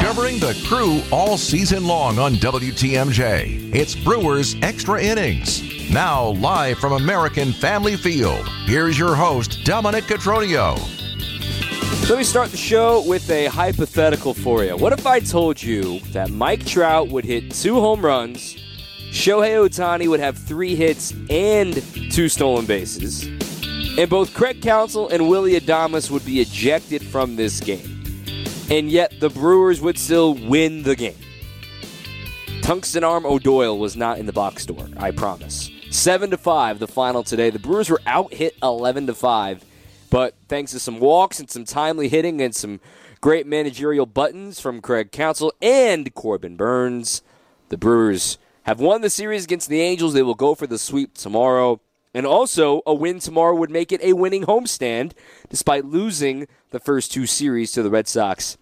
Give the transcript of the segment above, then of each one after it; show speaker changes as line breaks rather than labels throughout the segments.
Covering the crew all season long on WTMJ. It's Brewers Extra Innings. Now, live from American Family Field, here's your host, Dominic Cotroneo.
Let me start the show with a hypothetical for you. What if I told you that Mike Trout would hit two home runs, Shohei Ohtani would have three hits and two stolen bases, and both Craig Counsell and Willy Adames would be ejected from this game, and yet the Brewers would still win the game? Tungsten Arm O'Doyle was not in the box score, I promise. 7 to 5 the final today. The Brewers were out hit 11 to 5 but thanks to some walks and some timely hitting and some great managerial buttons from Craig Counsell and Corbin Burnes, the Brewers have won the series against the Angels. They will go for the sweep tomorrow. And also, a win tomorrow would make it a winning homestand, despite losing the first two series to the Red Sox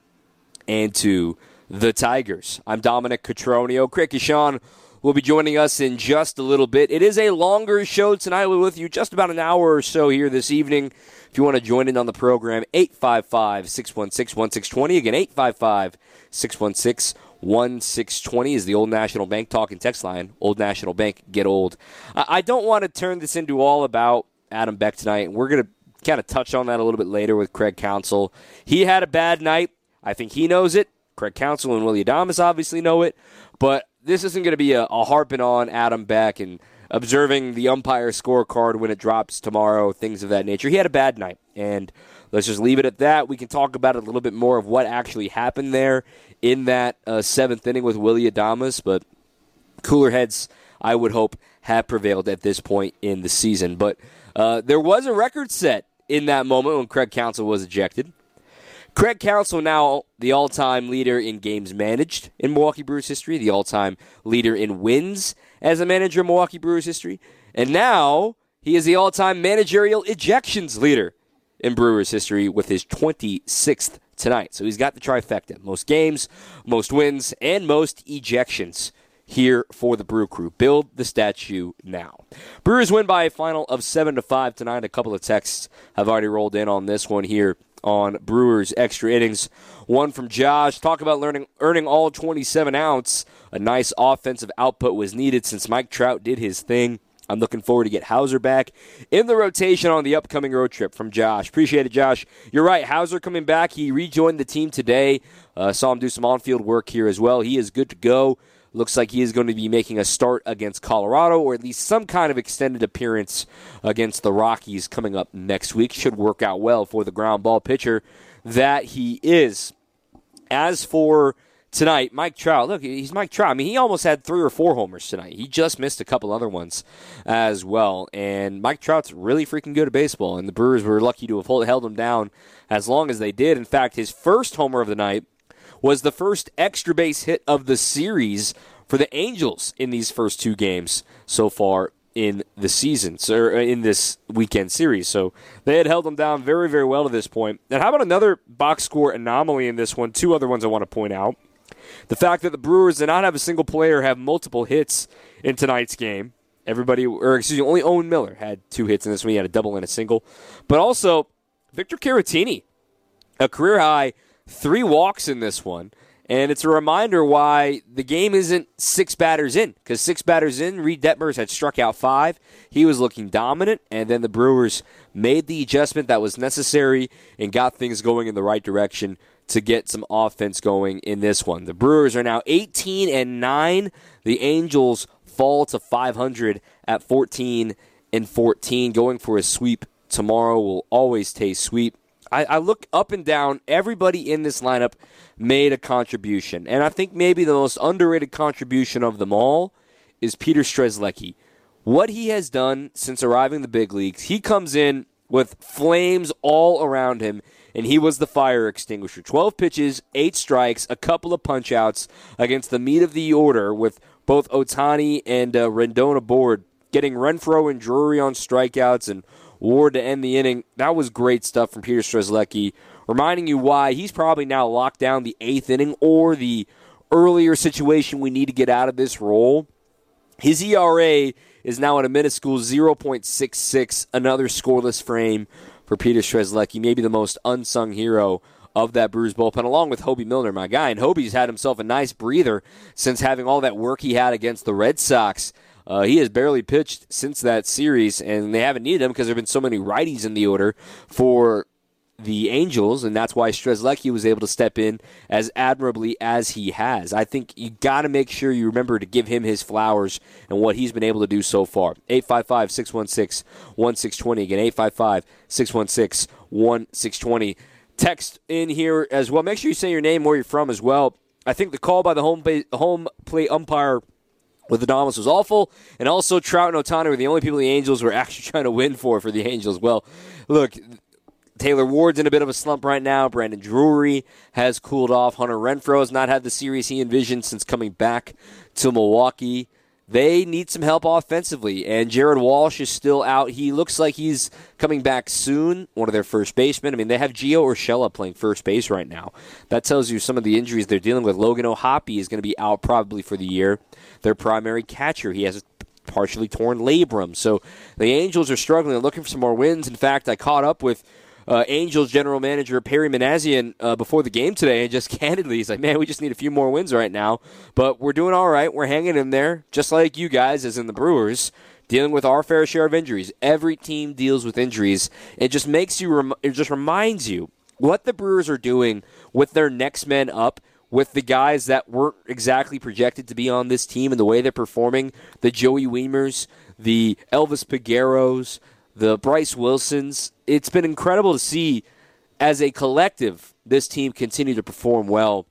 and to the Tigers. I'm Dominic Cotroneo. Craig Coshun will be joining us in just a little bit. It is a longer show tonight. We're with you just about an hour or so here this evening. If you want to join in on the program, 855 616 1620. Again, 855 616 1620 is the Old National Bank talking text line. Old National Bank, get old. I don't want to turn this into all about Adam Beck tonight. We're going to kind of touch on that a little bit later with Craig Counsell. He had a bad night. I think he knows it. Craig Counsell and Willy Adames obviously know it. But this isn't going to be a, a harping on Adam Beck and observing the umpire scorecard when it drops tomorrow, things of that nature. He had a bad night, and let's just leave it at that. We can talk about a little bit more of what actually happened there in that uh, seventh inning with Willy Adames, but cooler heads, I would hope, have prevailed at this point in the season. But uh, there was a record set in that moment when Craig Counsell was ejected. Craig Counsell now the all-time leader in games managed in Milwaukee Brewers history, the all-time leader in wins as a manager in Milwaukee Brewers history, and now he is the all-time managerial ejections leader in Brewers history with his 26th tonight. So he's got the trifecta: most games, most wins, and most ejections here for the Brew Crew. Build the statue now. Brewers win by a final of seven to five tonight. A couple of texts have already rolled in on this one here on Brewers extra innings. One from Josh. Talk about learning, earning all 27 ounce. A nice offensive output was needed since Mike Trout did his thing. I'm looking forward to get Houser back in the rotation on the upcoming road trip from Josh. Appreciate it, Josh. You're right. Houser coming back. He rejoined the team today. Uh, saw him do some on-field work here as well. He is good to go. Looks like he is going to be making a start against Colorado, or at least some kind of extended appearance against the Rockies coming up next week. Should work out well for the ground ball pitcher that he is. As for tonight, Mike Trout, look, he's Mike Trout. I mean, he almost had three or four homers tonight. He just missed a couple other ones as well. And Mike Trout's really freaking good at baseball, and the Brewers were lucky to have held him down as long as they did. In fact, his first homer of the night was the first extra base hit of the series for the Angels in these first two games so far in the season, so in this weekend series. So they had held them down very, very well to this point. And how about another box score anomaly in this one? Two other ones I want to point out. The fact that the Brewers did not have a single player have multiple hits in tonight's game. Everybody, or excuse me, only Owen Miller had two hits in this one. He had a double and a single. But also, Victor Caratini, a career high three walks in this one. And it's a reminder why the game isn't six batters in. Because six batters in, Reid Detmers had struck out five. He was looking dominant. And then the Brewers made the adjustment that was necessary and got things going in the right direction to get some offense going in this one. The Brewers are now 18 and 9. The Angels fall to 500 at 14 and 14. Going for a sweep tomorrow will always taste sweet. I, I, look up and down. Everybody in this lineup made a contribution, and I think maybe the most underrated contribution of them all is Peter Strzelecki. What he has done since arriving in the big leagues, he comes in with flames all around him, and he was the fire extinguisher. Twelve pitches, eight strikes, a couple of punchouts against the meat of the order with both Ohtani and uh, Rendon aboard, getting Renfroe and Drury on strikeouts and Ward to end the inning. That was great stuff from Peter Strzelecki, reminding you why he's probably now locked down the eighth inning or the earlier situation we need to get out of this role. His ERA is now at a minuscule 0.66, another scoreless frame for Peter Strzelecki, maybe the most unsung hero of that Brewers bullpen, along with Hobie Milner, my guy. And Hobie's had himself a nice breather since having all that work he had against the Red Sox. Uh, he has barely pitched since that series, and they haven't needed him because there have been so many righties in the order for the Angels, and that's why Strzelecki was able to step in as admirably as he has. I think you got to make sure you remember to give him his flowers and what he's been able to do so far. 855 616 1620. Again, 855 616 1620. Text in here as well. Make sure you say your name, where you're from as well. I think the call by the home, home plate umpire with the Adames was awful, and also Trout and Ohtani were the only people the Angels were actually trying to win for for the Angels. Well, look, Taylor Ward's in a bit of a slump right now. Brandon Drury has cooled off. Hunter Renfroe has not had the series he envisioned since coming back to Milwaukee. They need some help offensively, and Jared Walsh is still out. He looks like he's coming back soon, one of their first basemen. I mean, they have Gio Urshela playing first base right now. That tells you some of the injuries they're dealing with. Logan O'Hoppe is going to be out probably for the year. Their primary catcher, he has a partially torn labrum. So the Angels are struggling. They're looking for some more wins. In fact, I caught up with – uh, Angels general manager Perry Minasian uh, before the game today, and just candidly, he's like, "Man, we just need a few more wins right now, but we're doing all right. We're hanging in there, just like you guys, as in the Brewers." Dealing with our fair share of injuries. Every team deals with injuries. It just makes you, rem- it just reminds you what the Brewers are doing with their next men up with the guys that weren't exactly projected to be on this team and the way they're performing the Joey Wiemers, the Elvis Pegueros, the Bryce Wilsons. It's been incredible to see as a collective this team continue to perform well,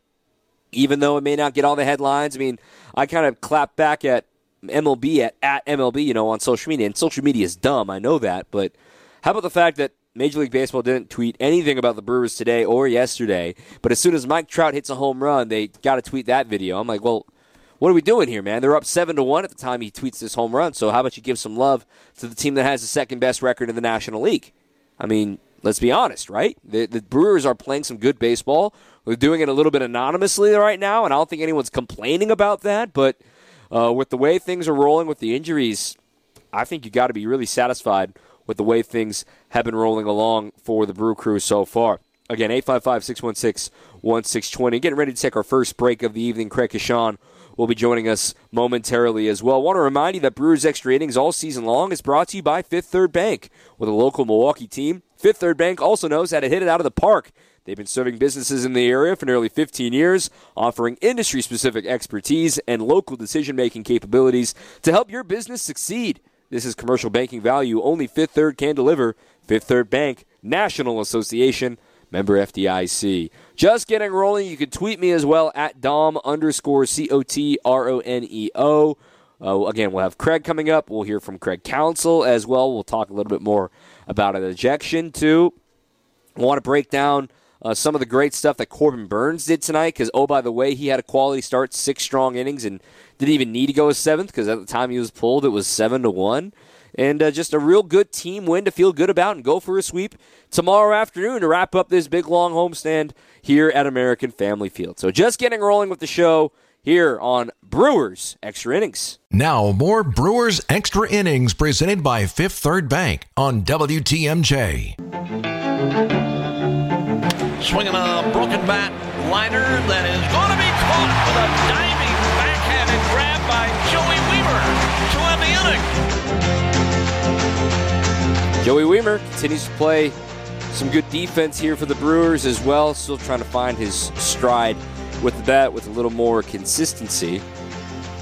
even though it may not get all the headlines. I mean, I kind of clap back at MLB at, at MLB, you know, on social media, and social media is dumb. I know that, but how about the fact that Major League Baseball didn't tweet anything about the Brewers today or yesterday, but as soon as Mike Trout hits a home run, they got to tweet that video. I'm like, well, what are we doing here, man? They're up seven to one at the time he tweets this home run. So how about you give some love to the team that has the second best record in the National League? I mean, let's be honest, right? The, the Brewers are playing some good baseball. They're doing it a little bit anonymously right now, and I don't think anyone's complaining about that. But uh, with the way things are rolling with the injuries, I think you got to be really satisfied with the way things have been rolling along for the Brew Crew so far. Again, 855 616 1620. Getting ready to take our first break of the evening. Craig Coshun will be joining us momentarily as well. I want to remind you that Brewers Extra Innings all season long is brought to you by Fifth Third Bank. With a local Milwaukee team, Fifth Third Bank also knows how to hit it out of the park. They've been serving businesses in the area for nearly 15 years, offering industry specific expertise and local decision making capabilities to help your business succeed. This is commercial banking value only Fifth Third can deliver. Fifth Third Bank, National Association, member FDIC. Just getting rolling. You can tweet me as well at Dom underscore C O T R O N E O. Uh, again, we'll have Craig coming up. We'll hear from Craig Counsell as well. We'll talk a little bit more about an ejection, too. I want to break down uh, some of the great stuff that Corbin Burnes did tonight because, oh, by the way, he had a quality start, six strong innings, and didn't even need to go a seventh because at the time he was pulled, it was 7 to 1 and uh, just a real good team win to feel good about and go for a sweep tomorrow afternoon to wrap up this big long homestand here at American Family Field. So just getting rolling with the show here on Brewers Extra Innings.
Now, more Brewers Extra Innings presented by Fifth Third Bank on WTMJ.
Swinging a broken bat liner that is going to be caught with a diving backhanded grab by Joey Wiemer to end
the inning. Joey Wiemer continues to play some good defense here for the Brewers as well. Still trying to find his stride with the bat with a little more consistency.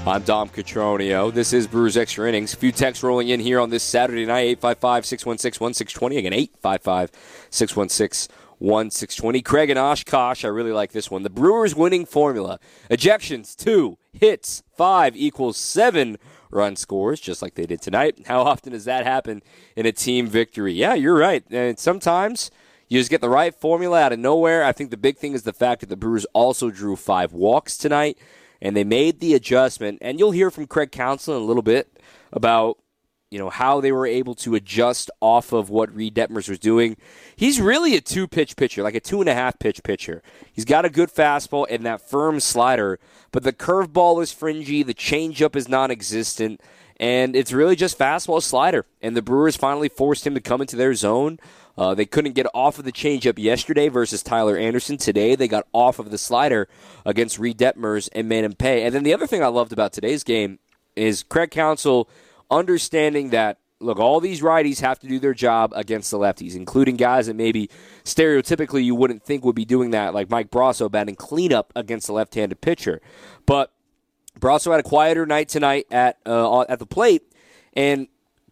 I'm Dom Cotroneo. This is Brewers Extra Innings. A few texts rolling in here on this Saturday night 855 616 1620. Again, 855 616 1620. Craig and Oshkosh, I really like this one. The Brewers winning formula. Ejections, two. Hits, five equals seven run scores, just like they did tonight. How often does that happen in a team victory? Yeah, you're right. And sometimes you just get the right formula out of nowhere. I think the big thing is the fact that the Brewers also drew five walks tonight, and they made the adjustment. And you'll hear from Craig Counsell in a little bit about you know how they were able to adjust off of what Reid Detmers was doing. He's really a two pitch pitcher, like a two and a half pitch pitcher. He's got a good fastball and that firm slider, but the curveball is fringy, the changeup is non existent, and it's really just fastball slider. And the Brewers finally forced him to come into their zone Uh, they couldn't get off of the changeup yesterday versus Tyler Anderson. Today they got off of the slider against Reid Detmers and Manning Pay. And then the other thing I loved about today's game is Craig Counsell understanding that look, all these righties have to do their job against the lefties, including guys that maybe stereotypically you wouldn't think would be doing that, like Mike Brosseau batting cleanup against the left-handed pitcher. But Brosseau had a quieter night tonight at uh, at the plate, and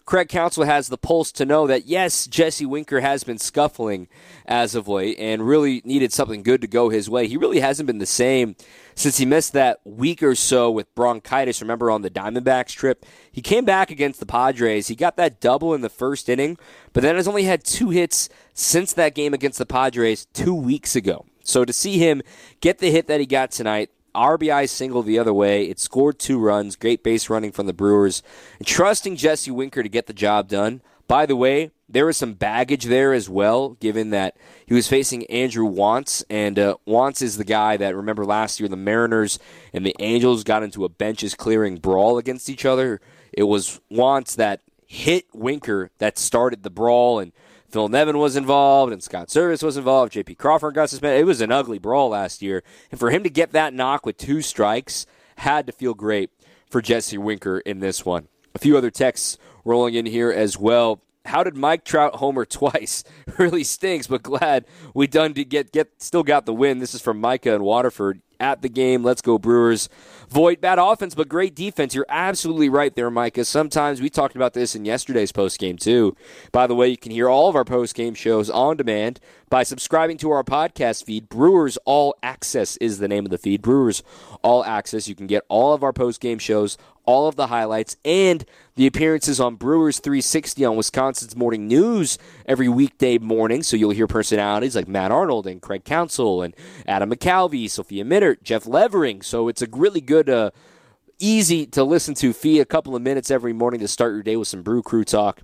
Craig Counsell has the pulse to know that yes, Jesse Winker has been scuffling as of late and really needed something good to go his way. He really hasn't been the same since he missed that week or so with bronchitis. Remember on the Diamondbacks trip? He came back against the Padres. He got that double in the first inning, but then has only had two hits since that game against the Padres two weeks ago. So to see him get the hit that he got tonight, RBI single the other way. It scored two runs. Great base running from the Brewers. And trusting Jesse Winker to get the job done. By the way, there was some baggage there as well, given that he was facing Andrew Wantz, and uh, Wantz is the guy that remember last year the Mariners and the Angels got into a benches clearing brawl against each other. It was Wantz that hit Winker that started the brawl, and Phil Nevin was involved and Scott Servais was involved. J.P. Crawford got suspended. It was an ugly brawl last year. And for him to get that knock with two strikes had to feel great for Jesse Winker in this one. A few other texts rolling in here as well. How did Mike Trout homer twice? really stinks, but glad we done to get get still got the win. This is from Micah and Waterford at the game. Let's go Brewers. Voit, bad offense, but great defense. You're absolutely right there, Micah. Sometimes we talked about this in yesterday's post game too. By the way, you can hear all of our post game shows on demand by subscribing to our podcast feed. Brewers All Access is the name of the feed. Brewers All Access. You can get all of our post game shows all of the highlights and the appearances on Brewers 360 on Wisconsin's Morning News every weekday morning. So you'll hear personalities like Matt Arnold and Craig Counsell and Adam McCalvy, Sophia Minnaert, Jeff Levering. So it's a really good, uh, easy to listen to fee a couple of minutes every morning to start your day with some Brew Crew talk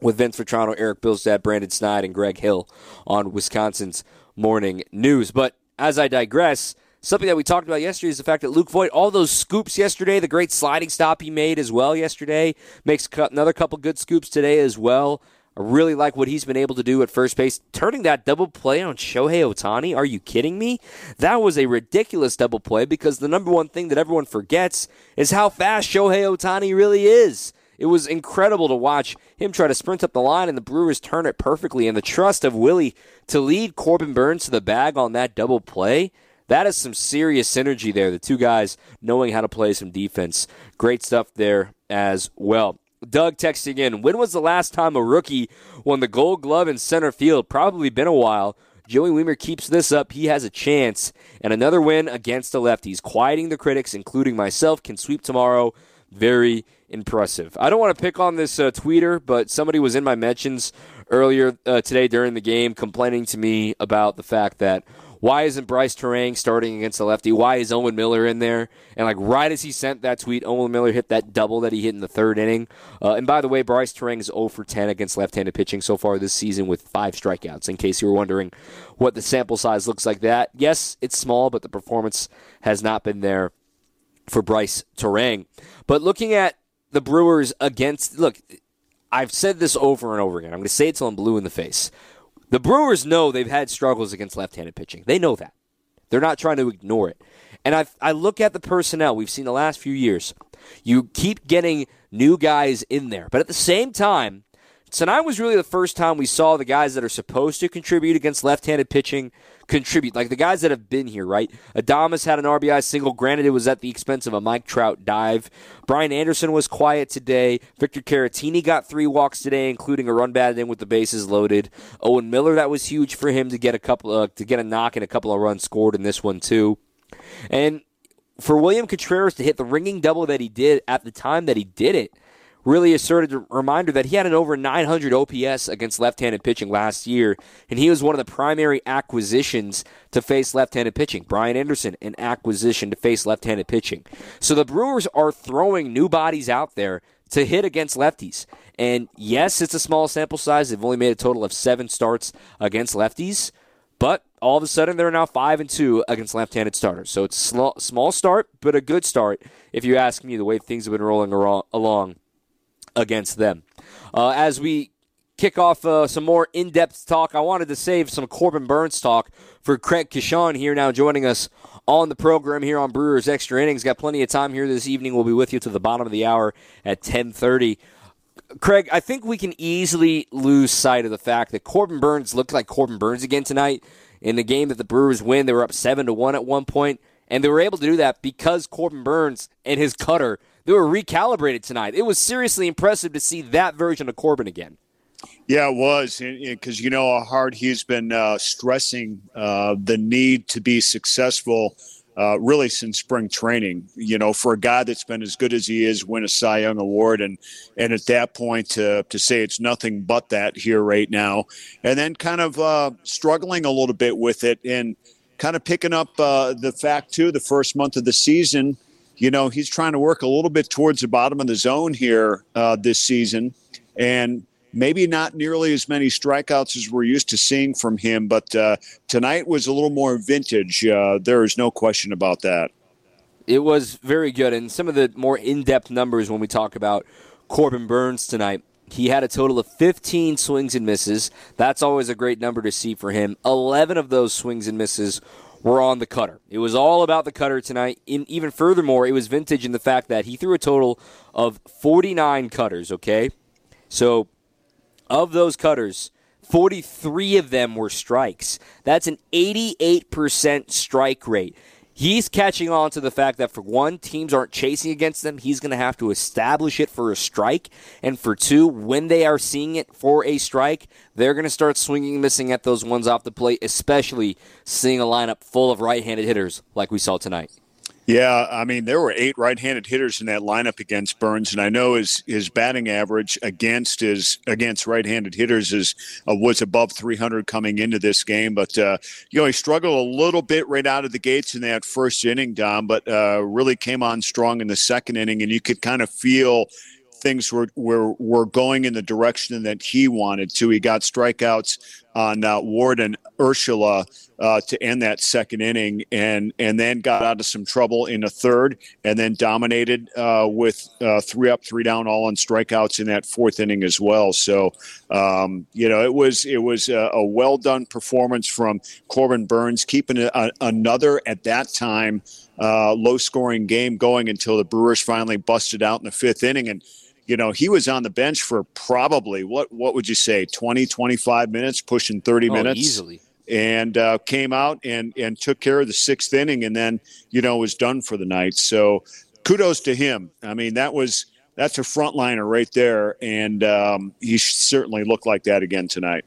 with Vince Vitrano, Eric Billstead, Brandon Snide, and Greg Hill on Wisconsin's Morning News. But as I digress, Something that we talked about yesterday is the fact that Luke Voit, all those scoops yesterday, the great sliding stop he made as well yesterday, makes another couple good scoops today as well. I really like what he's been able to do at first base. Turning that double play on Shohei Ohtani, are you kidding me? That was a ridiculous double play because the number one thing that everyone forgets is how fast Shohei Ohtani really is. It was incredible to watch him try to sprint up the line and the Brewers turn it perfectly. And the trust of Willy to lead Corbin Burnes to the bag on that double play that is some serious synergy there. The two guys knowing how to play some defense. Great stuff there as well. Doug texting in, when was the last time a rookie won the gold glove in center field? Probably been a while. Joey Wiemer keeps this up. He has a chance. And another win against the lefties. Quieting the critics, including myself, can sweep tomorrow. Very impressive. I don't want to pick on this uh, tweeter, but somebody was in my mentions earlier uh, today during the game complaining to me about the fact that why isn't Brice Turang starting against the lefty? Why is Owen Miller in there? And like right as he sent that tweet, Owen Miller hit that double that he hit in the third inning. Uh, and by the way, Brice Turang is 0 for 10 against left-handed pitching so far this season with five strikeouts. In case you were wondering what the sample size looks like, that yes, it's small, but the performance has not been there for Brice Turang. But looking at the Brewers against look. I've said this over and over again. I'm going to say it till I'm blue in the face. The Brewers know they've had struggles against left-handed pitching. They know that. They're not trying to ignore it. And I I look at the personnel we've seen the last few years. You keep getting new guys in there, but at the same time, tonight was really the first time we saw the guys that are supposed to contribute against left-handed pitching contribute. Like the guys that have been here, right? Adames had an RBI single. Granted, it was at the expense of a Mike Trout dive. Brian Anderson was quiet today. Victor Caratini got three walks today, including a run batted in with the bases loaded. Owen Miller, that was huge for him to get a couple uh, to get a knock and a couple of runs scored in this one too. And for William Contreras to hit the ringing double that he did at the time that he did it really asserted reminder that he had an over 900 OPS against left-handed pitching last year, and he was one of the primary acquisitions to face left-handed pitching. Brian Anderson, an acquisition to face left-handed pitching. So the Brewers are throwing new bodies out there to hit against lefties. And yes, it's a small sample size. They've only made a total of seven starts against lefties, but all of a sudden they're now five and two against left-handed starters. So it's a small start, but a good start if you ask me. The way things have been rolling along against them. Uh, as we kick off uh, some more in depth talk, I wanted to save some Corbin Burnes talk for Craig Coshun here now joining us on the program here on Brewers Extra Innings. Got plenty of time here this evening. We'll be with you to the bottom of the hour at 1030. Craig, I think we can easily lose sight of the fact that Corbin Burnes looked like Corbin Burnes again tonight in the game that the Brewers win. They were up seven to one at one point, and they were able to do that because Corbin Burnes and his cutter they were recalibrated tonight. It was seriously impressive to see that version of Corbin again.
Yeah, it was because you know how hard he's been uh, stressing uh, the need to be successful. Uh, really, since spring training, you know, for a guy that's been as good as he is, win a Cy Young award, and and at that point to to say it's nothing but that here right now, and then kind of uh, struggling a little bit with it, and kind of picking up uh, the fact too, the first month of the season, you know, he's trying to work a little bit towards the bottom of the zone here uh, this season, and maybe not nearly as many strikeouts as we're used to seeing from him, but uh, tonight was a little more vintage. Uh, there is no question about that.
It was very good. And some of the more in depth numbers when we talk about Corbin Burnes tonight. He had a total of 15 swings and misses. That's always a great number to see for him. 11 of those swings and misses were on the cutter. It was all about the cutter tonight. In, even furthermore, it was vintage in the fact that he threw a total of 49 cutters, okay? So of those cutters, 43 of them were strikes. That's an 88% strike rate. He's catching on to the fact that for one, teams aren't chasing against them. He's going to have to establish it for a strike. And for two, when they are seeing it for a strike, they're going to start swinging and missing at those ones off the plate, especially seeing a lineup full of right handed hitters like we saw tonight.
Yeah, I mean there were eight right-handed hitters in that lineup against Burnes, and I know his his batting average against his against right-handed hitters is uh, was above 300 coming into this game. But uh, you know he struggled a little bit right out of the gates in that first inning, Dom, but uh, really came on strong in the second inning, and you could kind of feel things were, were were going in the direction that he wanted to. He got strikeouts on uh, Ward and Urshela uh, to end that second inning, and and then got out of some trouble in the third, and then dominated uh, with uh, three up, three down, all on strikeouts in that fourth inning as well. So, um, you know, it was it was a, a, well done performance from Corbin Burnes, keeping a, another at that time uh, low scoring game going until the Brewers finally busted out in the fifth inning and you know, he was on the bench for probably what what would you say, 20, 25 minutes, pushing 30
oh,
minutes.
Easily.
And uh, came out and, and took care of the sixth inning and then, you know, was done for the night. So kudos to him. I mean, that was that's a frontliner right there. And um, he certainly looked like that again tonight.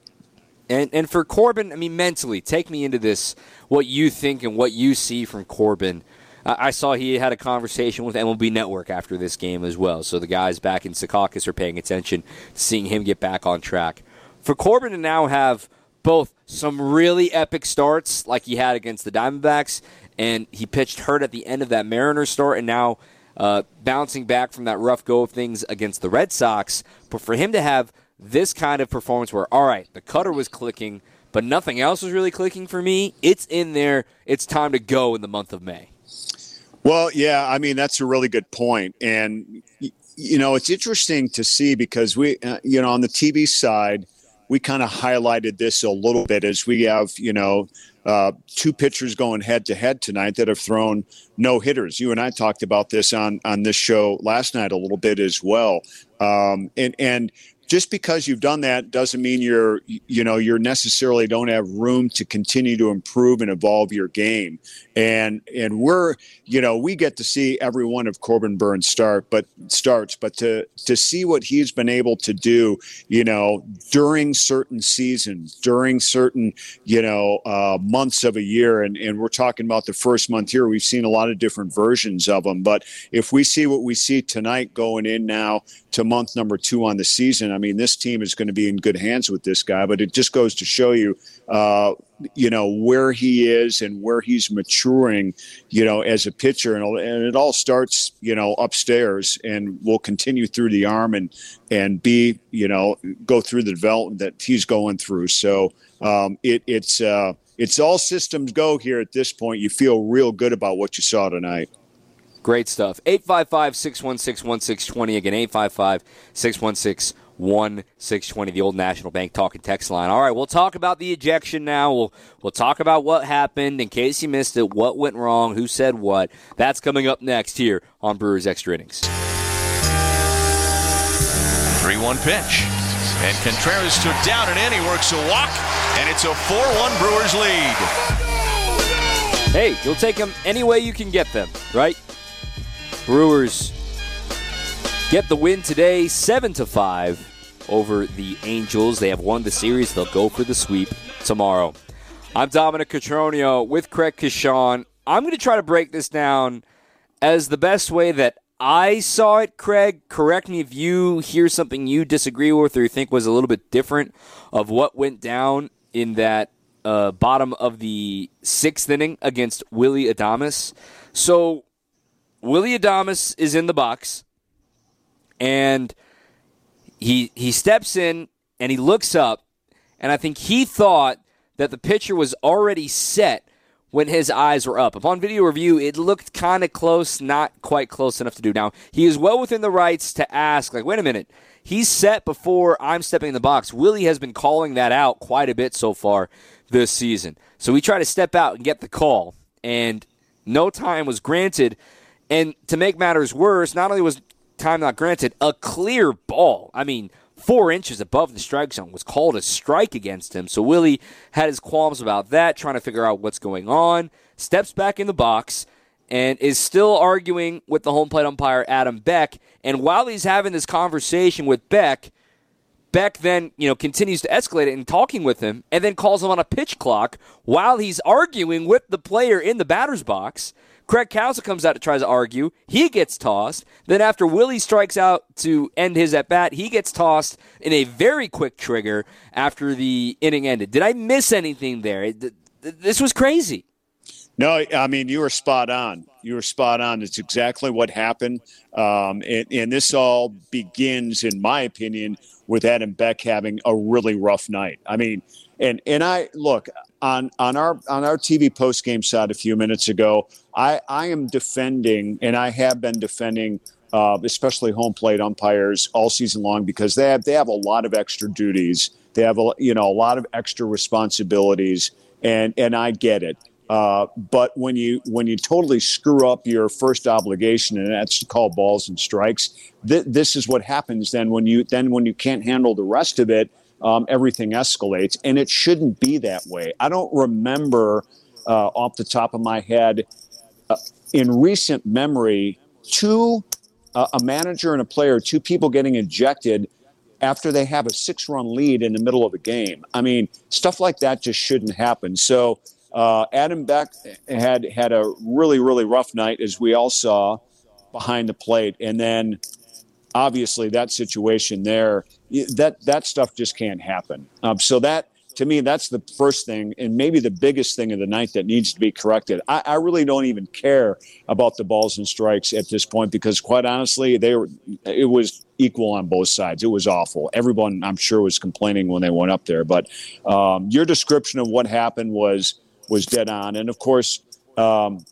And, and for Corbin, I mean, mentally, take me into this, what you think and what you see from Corbin I saw he had a conversation with MLB Network after this game as well. So the guys back in Secaucus are paying attention, seeing him get back on track. For Corbin to now have both some really epic starts, like he had against the Diamondbacks, and he pitched hurt at the end of that Mariners start, and now uh, bouncing back from that rough go of things against the Red Sox. But for him to have this kind of performance where, all right, the cutter was clicking, but nothing else was really clicking for me, it's in there. It's time to go in the month of May.
Well, yeah, I mean that's a really good point, and you know it's interesting to see because we, uh, you know, on the TV side, we kind of highlighted this a little bit as we have, you know, uh, two pitchers going head to head tonight that have thrown no hitters. You and I talked about this on on this show last night a little bit as well, um, and and just because you've done that doesn't mean you're you know you're necessarily don't have room to continue to improve and evolve your game. And and we're you know we get to see every one of Corbin Burnes start but starts but to to see what he's been able to do you know during certain seasons during certain you know uh, months of a year and and we're talking about the first month here we've seen a lot of different versions of them but if we see what we see tonight going in now to month number two on the season I mean, this team is going to be in good hands with this guy, but it just goes to show you, uh, you know, where he is and where he's maturing, you know, as a pitcher. And, and it all starts, you know, upstairs and will continue through the arm and, and be, you know, go through the development that he's going through. So um, it, it's, uh, it's all systems go here at this point. You feel real good about what you saw tonight.
Great stuff. 855 616 1620. Again, 855 616 one six twenty, the old National Bank talking text line. All right, we'll talk about the ejection now. We'll we'll talk about what happened in case you missed it, what went wrong, who said what. That's coming up next here on Brewers Extra Innings.
Three one pitch, and Contreras took down and in. He works a walk, and it's a four one Brewers lead.
Hey, you'll take them any way you can get them, right? Brewers get the win today, seven to five over the Angels. They have won the series. They'll go for the sweep tomorrow. I'm Dominic Cotroneo with Craig Coshun. I'm going to try to break this down as the best way that I saw it. Craig, correct me if you hear something you disagree with or you think was a little bit different of what went down in that uh, bottom of the sixth inning against Willy Adames. So Willy Adames is in the box and he he steps in and he looks up, and I think he thought that the pitcher was already set when his eyes were up. Upon video review, it looked kind of close, not quite close enough to do. Now he is well within the rights to ask, like, wait a minute, he's set before I'm stepping in the box. Willy has been calling that out quite a bit so far this season, so we try to step out and get the call, and no time was granted. And to make matters worse, not only was time not granted, a clear ball. I mean, four inches above the strike zone was called a strike against him. So Willy had his qualms about that, trying to figure out what's going on. Steps back in the box and is still arguing with the home plate umpire Adam Beck. And while he's having this conversation with Beck, Beck then, you know, continues to escalate it and talking with him and then calls him on a pitch clock while he's arguing with the player in the batter's box. Craig Counsell comes out to try to argue. He gets tossed. Then after Willy strikes out to end his at bat, he gets tossed in a very quick trigger after the inning ended. Did I miss anything there? This was crazy.
No, I mean you were spot on. You were spot on. It's exactly what happened, um, and, and this all begins, in my opinion, with Adam Beck having a really rough night. I mean, and and I look on on our on our TV post game side a few minutes ago. I I am defending, and I have been defending, uh, especially home plate umpires all season long because they have they have a lot of extra duties. They have a you know a lot of extra responsibilities, and and I get it. Uh, but when you when you totally screw up your first obligation, and that's to call balls and strikes, th- this is what happens. Then when you then when you can't handle the rest of it, um, everything escalates, and it shouldn't be that way. I don't remember uh, off the top of my head uh, in recent memory two uh, a manager and a player, two people getting ejected after they have a six-run lead in the middle of a game. I mean, stuff like that just shouldn't happen. So uh, Adam Beck had had a really really rough night, as we all saw behind the plate, and then obviously that situation there that that stuff just can't happen. Um, so that to me that's the first thing and maybe the biggest thing of the night that needs to be corrected. I, I really don't even care about the balls and strikes at this point because quite honestly they were it was equal on both sides. It was awful. Everyone I'm sure was complaining when they went up there, but um, your description of what happened was was dead on. And of course, um,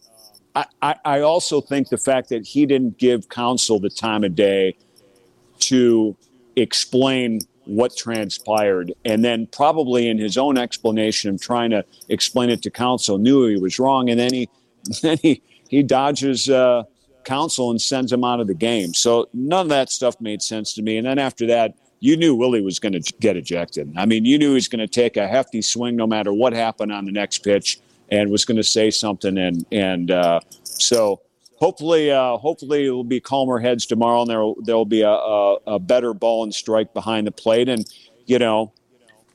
I, I, also think the fact that he didn't give Counsell the time of day to explain what transpired, and then probably in his own explanation of trying to explain it to Counsell, knew he was wrong, and then he then he he dodges uh, Counsell and sends him out of the game. So none of that stuff made sense to me. And then after that, you knew Willy was going to get ejected. I mean, you knew he was going to take a hefty swing no matter what happened on the next pitch, and was going to say something. And and uh, so hopefully, uh, hopefully it will be calmer heads tomorrow, and there there will be a, a, a better ball and strike behind the plate. And you know,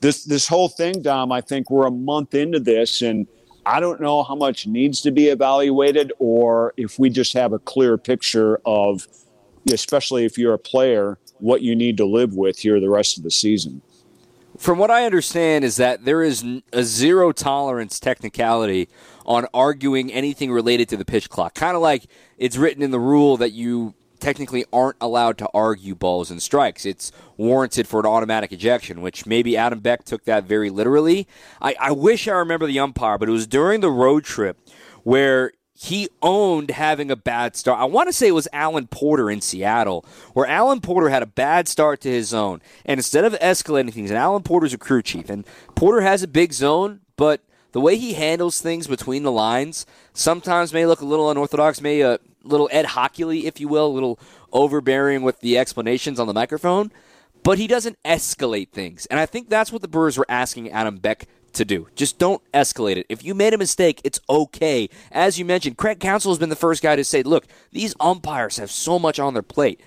this this whole thing, Dom. I think we're a month into this, and I don't know how much needs to be evaluated, or if we just have a clear picture of, especially if you're a player what you need to live with here the rest of the season.
From what I understand, is that there is a zero tolerance technicality on arguing anything related to the pitch clock. Kind of like it's written in the rule that you technically aren't allowed to argue balls and strikes. It's warranted for an automatic ejection, which maybe Adam Beck took that very literally. I, I wish I remember the umpire, but it was during the road trip where he owned having a bad start. I want to say it was Alan Porter in Seattle, where Alan Porter had a bad start to his zone. And instead of escalating things, and Alan Porter's a crew chief, and Porter has a big zone, but the way he handles things between the lines sometimes may look a little unorthodox, may a little Ed Hochuli, if you will, a little overbearing with the explanations on the microphone, but he doesn't escalate things. And I think that's what the Brewers were asking Adam Beck to do. Just don't escalate it. If you made a mistake, it's okay. As you mentioned, Craig Counsell has been the first guy to say, look, these umpires have so much on their plate.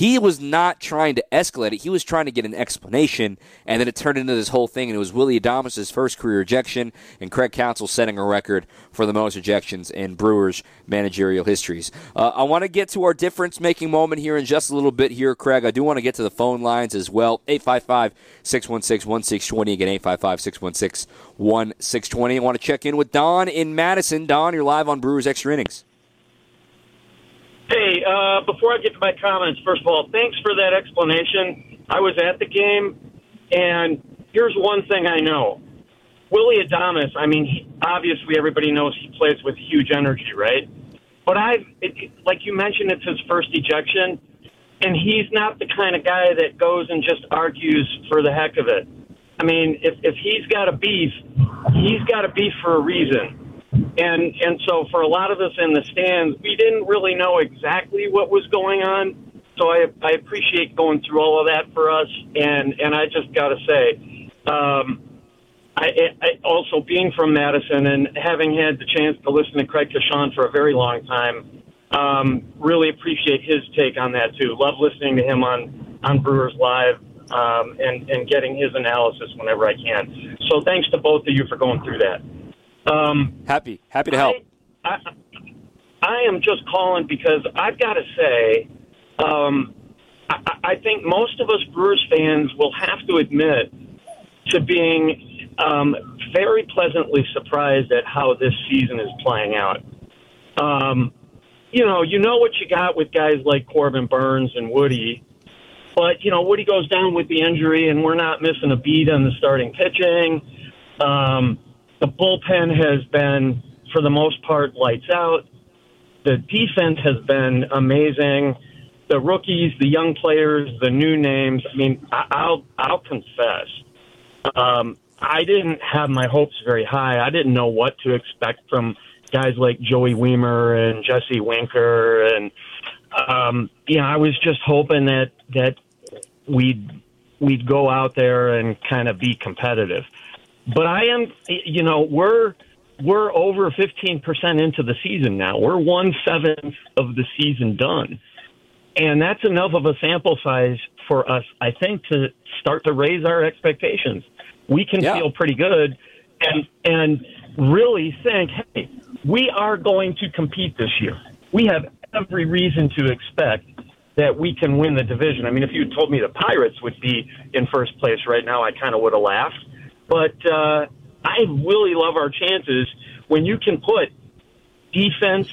He was not trying to escalate it. He was trying to get an explanation, and then it turned into this whole thing. And it was Willy Adames' first career ejection, and Craig Counsell setting a record for the most ejections in Brewers managerial histories. Uh, I want to get to our difference-making moment here in just a little bit here, Craig. I do want to get to the phone lines as well. 855-616-1620. Again, 855-616-1620. I want to check in with Don in Madison. Don, you're live on Brewers Extra Innings.
Hey, uh, before I get to my comments, first of all, thanks for that explanation. I was at the game, and here's one thing I know. Willy Adames, I mean, he, obviously everybody knows he plays with huge energy, right? But I've, it, like you mentioned, it's his first ejection, and he's not the kind of guy that goes and just argues for the heck of it. I mean, if, if he's got a beef, he's got a beef for a reason and and so for a lot of us in the stands, we didn't really know exactly what was going on. So I I appreciate going through all of that for us, and and I just got to say, um, I, I also being from Madison and having had the chance to listen to Craig Coshun for a very long time, um, really appreciate his take on that too. Love listening to him on on Brewers Live. Um, and, and getting his analysis whenever I can. So thanks to both of you for going through that.
Um, happy, happy to help.
I, I, I, am just calling because I've got to say, um, I, I think most of us Brewers fans will have to admit to being um, very pleasantly surprised at how this season is playing out. Um, you know, you know what you got with guys like Corbin Burnes and Woody, but you know Woody goes down with the injury, and we're not missing a beat on the starting pitching. Um, the bullpen has been, for the most part, lights out. The defense has been amazing. The rookies, the young players, the new names. I mean, I'll I'll confess, um, I didn't have my hopes very high. I didn't know what to expect from guys like Joey Wiemer and Jesse Winker, and um, you know, I was just hoping that that we'd we'd go out there and kind of be competitive. But I am, you know, we're we're over 15% into the season now. We're one seventh of the season done. And that's enough of a sample size for us, I think, to start to raise our expectations. We can yeah. feel pretty good and and really think, hey, we are going to compete this year. We have every reason to expect that we can win the division. I mean, if you told me the Pirates would be in first place right now, I kind of would have laughed. But uh, I really love our chances when you can put defense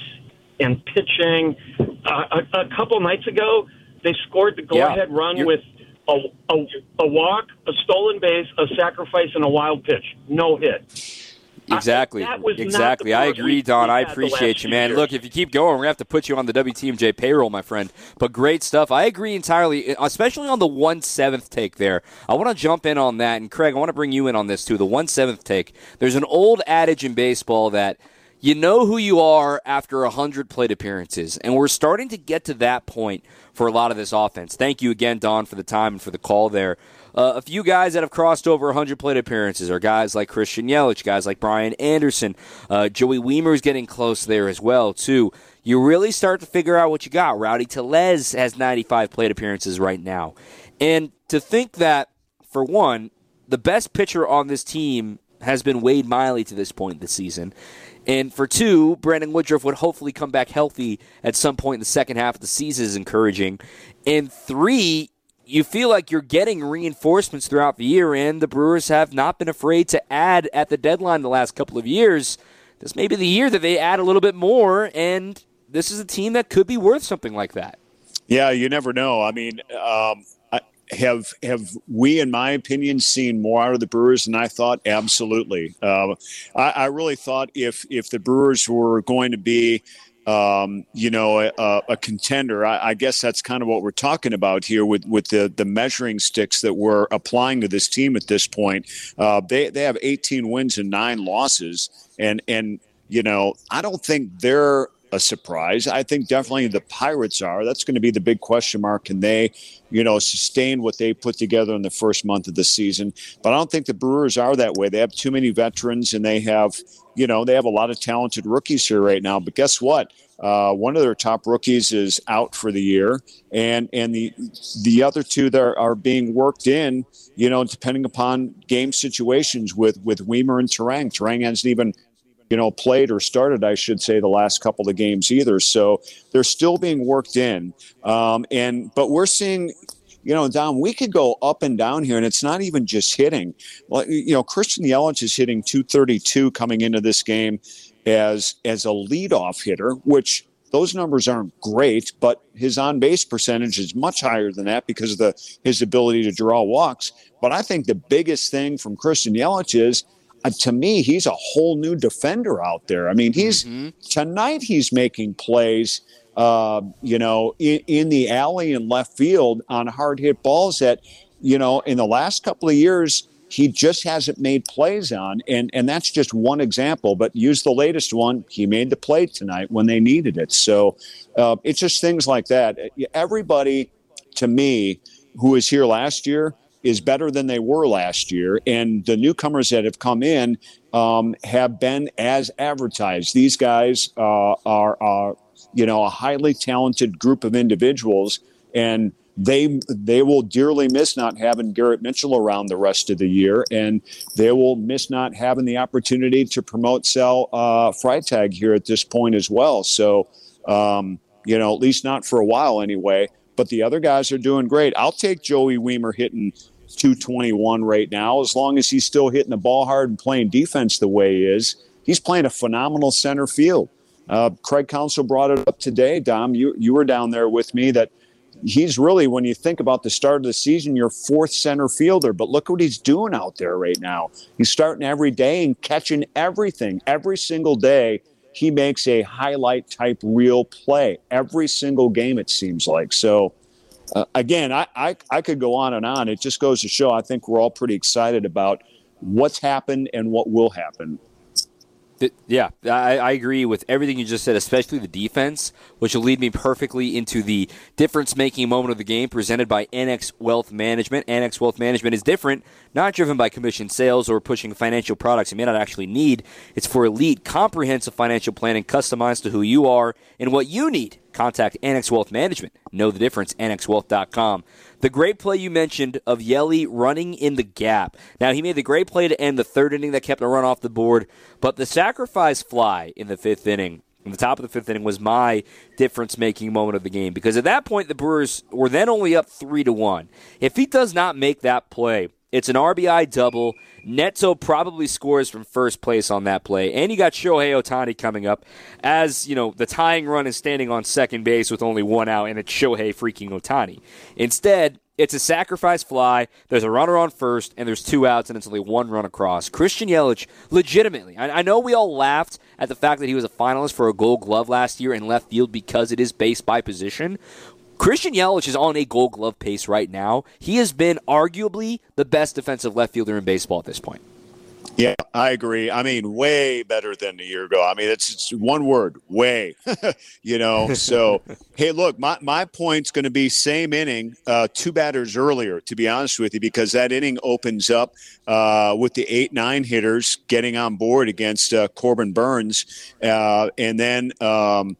and pitching. Uh, a, a couple nights ago, they scored the go-ahead yeah, run with a, a, a walk, a stolen base, a sacrifice, and a wild pitch. No hit.
Exactly. exactly. I agree, Don. I appreciate you, man. Years. Look, if you keep going, we're going to have to put you on the WTMJ payroll, my friend. But great stuff. I agree entirely, especially on the one seventh take there. I want to jump in on that. And Craig, I want to bring you in on this too. The one seventh take. There's an old adage in baseball that you know who you are after 100 plate appearances. And we're starting to get to that point for a lot of this offense. Thank you again, Don, for the time and for the call there. Uh, a few guys that have crossed over 100 plate appearances are guys like Christian Yelich, guys like Brian Anderson. Uh, Joey Wiemer is getting close there as well, too. You really start to figure out what you got. Rowdy Tellez has 95 plate appearances right now. And to think that, for one, the best pitcher on this team has been Wade Miley to this point this season. And for two, Brandon Woodruff would hopefully come back healthy at some point in the second half of the season is encouraging. And three, you feel like you're getting reinforcements throughout the year, and the Brewers have not been afraid to add at the deadline the last couple of years. This may be the year that they add a little bit more, and this is a team that could be worth something like that.
Yeah, you never know. I mean, um, I, have have we, in my opinion, seen more out of the Brewers than I thought? Absolutely. Uh, I, I, really thought if if the Brewers were going to be um, you know, a, a contender. I, I, guess that's kind of what we're talking about here with, with the, the measuring sticks that we're applying to this team at this point. Uh, they, they have 18 wins and nine losses. And, and, you know, I don't think they're a surprise. I think definitely the Pirates are. That's going to be the big question mark. Can they, you know, sustain what they put together in the first month of the season? But I don't think the Brewers are that way. They have too many veterans and they have, you know, they have a lot of talented rookies here right now. But guess what? Uh, one of their top rookies is out for the year, and and the the other two that are, are being worked in, you know, depending upon game situations with with Wiemer and Turang. Turang hasn't even you know, played or started, I should say, the last couple of games either. So they're still being worked in. Um, and but we're seeing, you know, Dom, we could go up and down here, and it's not even just hitting. Well, you know, Christian Yelich is hitting 232 coming into this game as as a leadoff hitter, which those numbers aren't great, but his on base percentage is much higher than that because of the his ability to draw walks. But I think the biggest thing from Christian Yelich is uh, to me, he's a whole new defender out there. I mean, he's mm-hmm. tonight he's making plays, uh, you know, in, in, the alley and left field on hard hit balls that, you know, in the last couple of years he just hasn't made plays on, and and that's just one example. But use the latest one. He made the play tonight when they needed it. So uh, it's just things like that. Everybody, to me, who was here last year is better than they were last year. And the newcomers that have come in um, have been as advertised. These guys uh, are, are, you know, a highly talented group of individuals, and they they will dearly miss not having Garrett Mitchell around the rest of the year, and they will miss not having the opportunity to promote Sal uh, Freitag here at this point as well. So, um, you know, at least not for a while anyway but the other guys are doing great. I'll take Joey Wiemer hitting 221 right now as long as he's still hitting the ball hard and playing defense the way he is. He's playing a phenomenal center field. Uh, Craig Counsell brought it up today. Dom, you you were down there with me. That he's really, when you think about the start of the season, your fourth center fielder. But look what he's doing out there right now. He's starting every day and catching everything every single day he makes a highlight type real play every single game, it seems like. So, uh, again, I, I, I could go on and on. It just goes to show I think we're all pretty excited about what's happened and what will happen
yeah, I, I, agree with everything you just said, especially the defense, which will lead me perfectly into the difference making moment of the game presented by Annex Wealth Management. Annex Wealth Management is different, not driven by commission sales or pushing financial products you may not actually need. It's for elite, comprehensive financial planning customized to who you are and what you need. Contact Annex Wealth Management. Know the difference, annexwealth.com. The great play you mentioned of Yelly running in the gap. Now, he made the great play to end the third inning that kept a run off the board, but the sacrifice fly in the fifth inning in the top of the fifth inning was my difference making moment of the game because at that point the Brewers were then only up three to one. If he does not make that play, it's an RBI double. Neto probably scores from first place on that play. And you got Shohei Ohtani coming up as, you know, the tying run is standing on second base with only one out, and it's Shohei freaking Otani. Instead, it's a sacrifice fly. There's a runner on first, and there's two outs, and it's only one run across. Christian Yelich, legitimately, I, I, know we all laughed at the fact that he was a finalist for a Gold Glove last year in left field because it is based by position. Christian Yelich is on a gold glove pace right now. He has been arguably the best defensive left fielder in baseball at this point.
Yeah, I agree. I mean, way better than a year ago. I mean, it's, it's one word, way. you know, so hey, look, my my point's going to be same inning, uh, two batters earlier. To be honest with you, because that inning opens up uh, with the eight nine hitters getting on board against uh, Corbin Burnes, uh, and then. Um,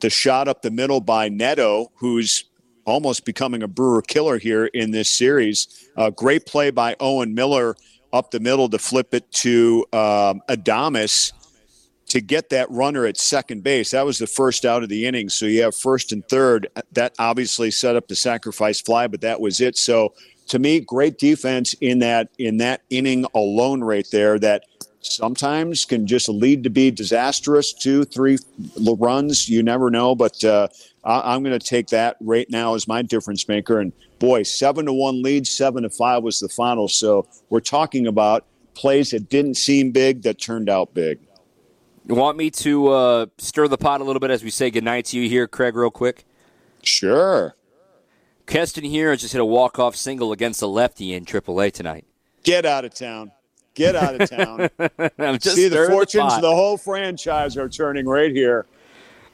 the shot up the middle by Neto, who's almost becoming a Brewer killer here in this series. Uh, great play by Owen Miller up the middle to flip it to um, Adames to get that runner at second base. That was the first out of the inning. So you have first and third. That obviously set up the sacrifice fly, but that was it. So to me, great defense in that in that inning alone right there. That sometimes can just lead to be disastrous. Two, three runs, you never know. But uh, I, am going to take that right now as my difference maker. And boy, seven to one lead, seven to five was the final. So we're talking about plays that didn't seem big that turned out big.
You want me to uh, stir the pot a little bit as we say goodnight to you here, Craig, real quick?
Sure.
Keston Hiura just hit a walk-off single against the lefty in AAA tonight.
Get out of town. Get out of town. See, the fortunes
the
of the whole franchise are turning right here.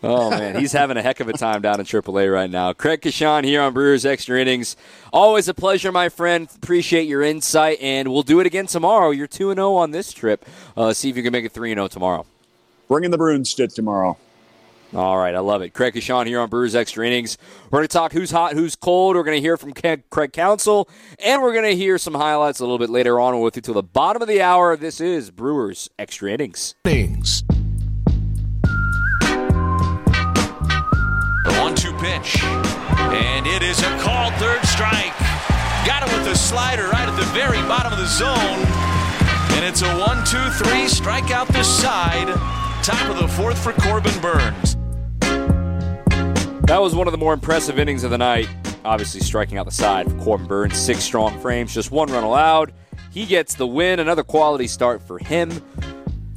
Oh man, he's having a heck of a time down in AAA right now. Craig Coshun here on Brewers Extra Innings. Always a pleasure, my friend. Appreciate your insight, and we'll do it again tomorrow. You're two and zero on this trip. Uh, see if you can make it three and zero tomorrow.
Bring in the broomstick tomorrow.
All right, I love it. Craig Coshun here on Brewers Extra Innings. We're going to talk who's hot, who's cold. We're going to hear from Craig Counsell, and we're going to hear some highlights a little bit later on with you till the bottom of the hour. This is Brewers Extra Innings.
Innings.
The one-two pitch, and it is a called third strike. Got it with a slider right at the very bottom of the zone, and it's a one-two-three strikeout this side. Top of the fourth for Corbin Burnes.
That was one of the more impressive innings of the night. Obviously, striking out the side for Corbin Burnes. Six strong frames, just one run allowed. He gets the win. Another quality start for him.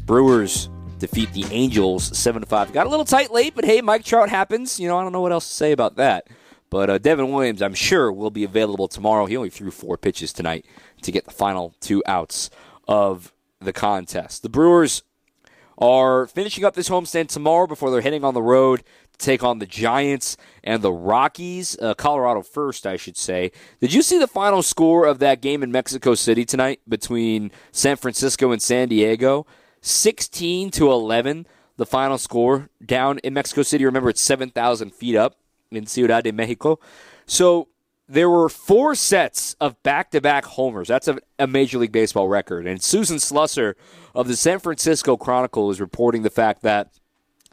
Brewers defeat the Angels 7 5. Got a little tight late, but hey, Mike Trout happens. You know, I don't know what else to say about that. But uh, Devin Williams, I'm sure, will be available tomorrow. He only threw four pitches tonight to get the final two outs of the contest. The Brewers are finishing up this homestand tomorrow before they're heading on the road to take on the Giants and the Rockies. Uh, Colorado first, I should say. Did you see the final score of that game in Mexico City tonight between San Francisco and San Diego? 16 to 11, the final score down in Mexico City. Remember, it's 7,000 feet up in Ciudad de Mexico. So there were four sets of back to back homers. That's a, a, Major League Baseball record. And Susan Slusser of the San Francisco Chronicle is reporting the fact that